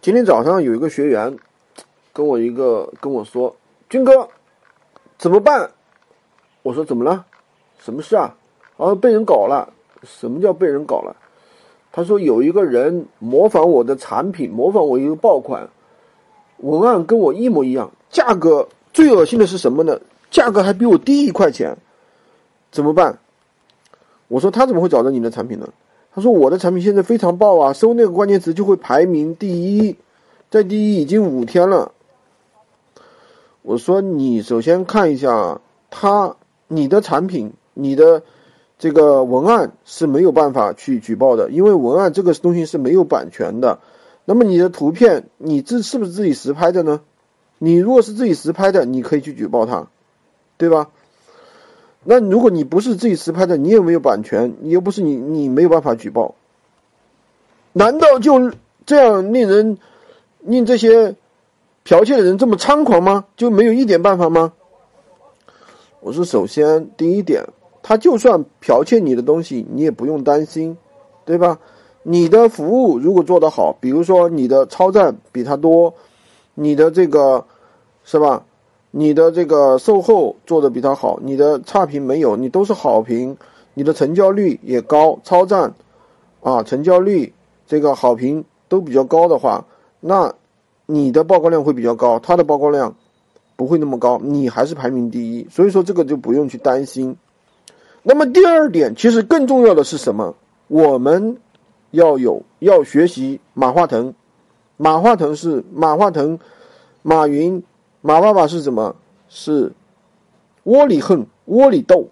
今天早上有一个学员跟我一个跟我说：“军哥，怎么办？”我说：“怎么了？什么事啊？”啊，被人搞了。什么叫被人搞了？他说有一个人模仿我的产品，模仿我一个爆款，文案跟我一模一样，价格最恶心的是什么呢？价格还比我低一块钱，怎么办？我说他怎么会找到你的产品呢？我说我的产品现在非常爆啊，搜那个关键词就会排名第一，在第一已经五天了。我说你首先看一下他你的产品，你的这个文案是没有办法去举报的，因为文案这个东西是没有版权的。那么你的图片你自是不是自己实拍的呢？你如果是自己实拍的，你可以去举报他，对吧？那如果你不是自己实拍的，你也没有版权，你又不是你，你没有办法举报。难道就这样令人令这些剽窃的人这么猖狂吗？就没有一点办法吗？我说，首先第一点，他就算剽窃你的东西，你也不用担心，对吧？你的服务如果做得好，比如说你的超赞比他多，你的这个是吧？你的这个售后做的比他好，你的差评没有，你都是好评，你的成交率也高，超赞，啊，成交率这个好评都比较高的话，那你的曝光量会比较高，他的曝光量不会那么高，你还是排名第一，所以说这个就不用去担心。那么第二点，其实更重要的是什么？我们要有要学习马化腾，马化腾是马化腾，马云。马爸爸是什么？是窝里横、窝里斗、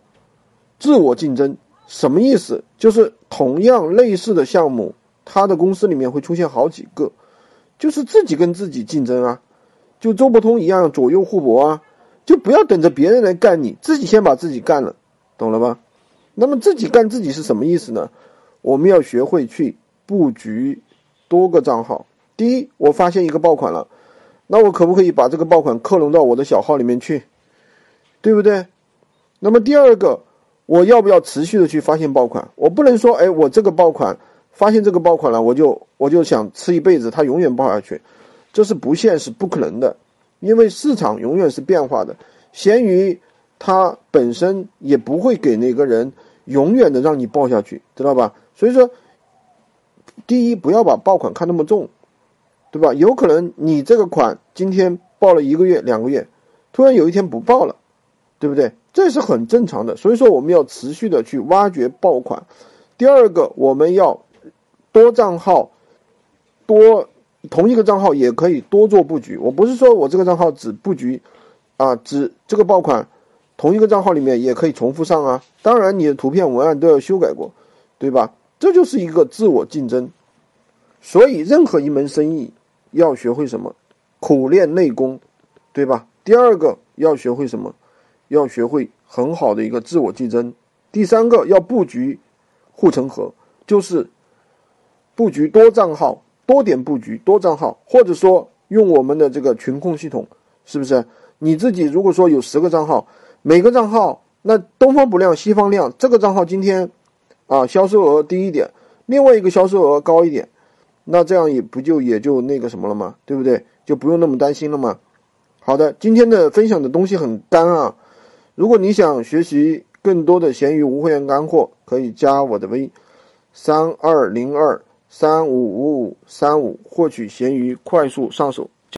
自我竞争。什么意思？就是同样类似的项目，他的公司里面会出现好几个，就是自己跟自己竞争啊，就周伯通一样左右互搏啊，就不要等着别人来干你，自己先把自己干了，懂了吧？那么自己干自己是什么意思呢？我们要学会去布局多个账号。第一，我发现一个爆款了。那我可不可以把这个爆款克隆到我的小号里面去，对不对？那么第二个，我要不要持续的去发现爆款？我不能说，哎，我这个爆款发现这个爆款了，我就我就想吃一辈子，它永远爆下去，这是不现实、不可能的，因为市场永远是变化的。闲鱼它本身也不会给那个人永远的让你爆下去，知道吧？所以说，第一，不要把爆款看那么重。对吧？有可能你这个款今天报了一个月、两个月，突然有一天不报了，对不对？这是很正常的。所以说，我们要持续的去挖掘爆款。第二个，我们要多账号，多同一个账号也可以多做布局。我不是说我这个账号只布局啊，只这个爆款，同一个账号里面也可以重复上啊。当然，你的图片文案都要修改过，对吧？这就是一个自我竞争。所以，任何一门生意。要学会什么？苦练内功，对吧？第二个要学会什么？要学会很好的一个自我竞争。第三个要布局护城河，就是布局多账号，多点布局多账号，或者说用我们的这个群控系统，是不是？你自己如果说有十个账号，每个账号那东方不亮西方亮，这个账号今天啊销售额低一点，另外一个销售额高一点。那这样也不就也就那个什么了吗？对不对？就不用那么担心了嘛？好的，今天的分享的东西很干啊。如果你想学习更多的闲鱼无会员干货，可以加我的微三二零二三五五五三五，获取闲鱼快速上手。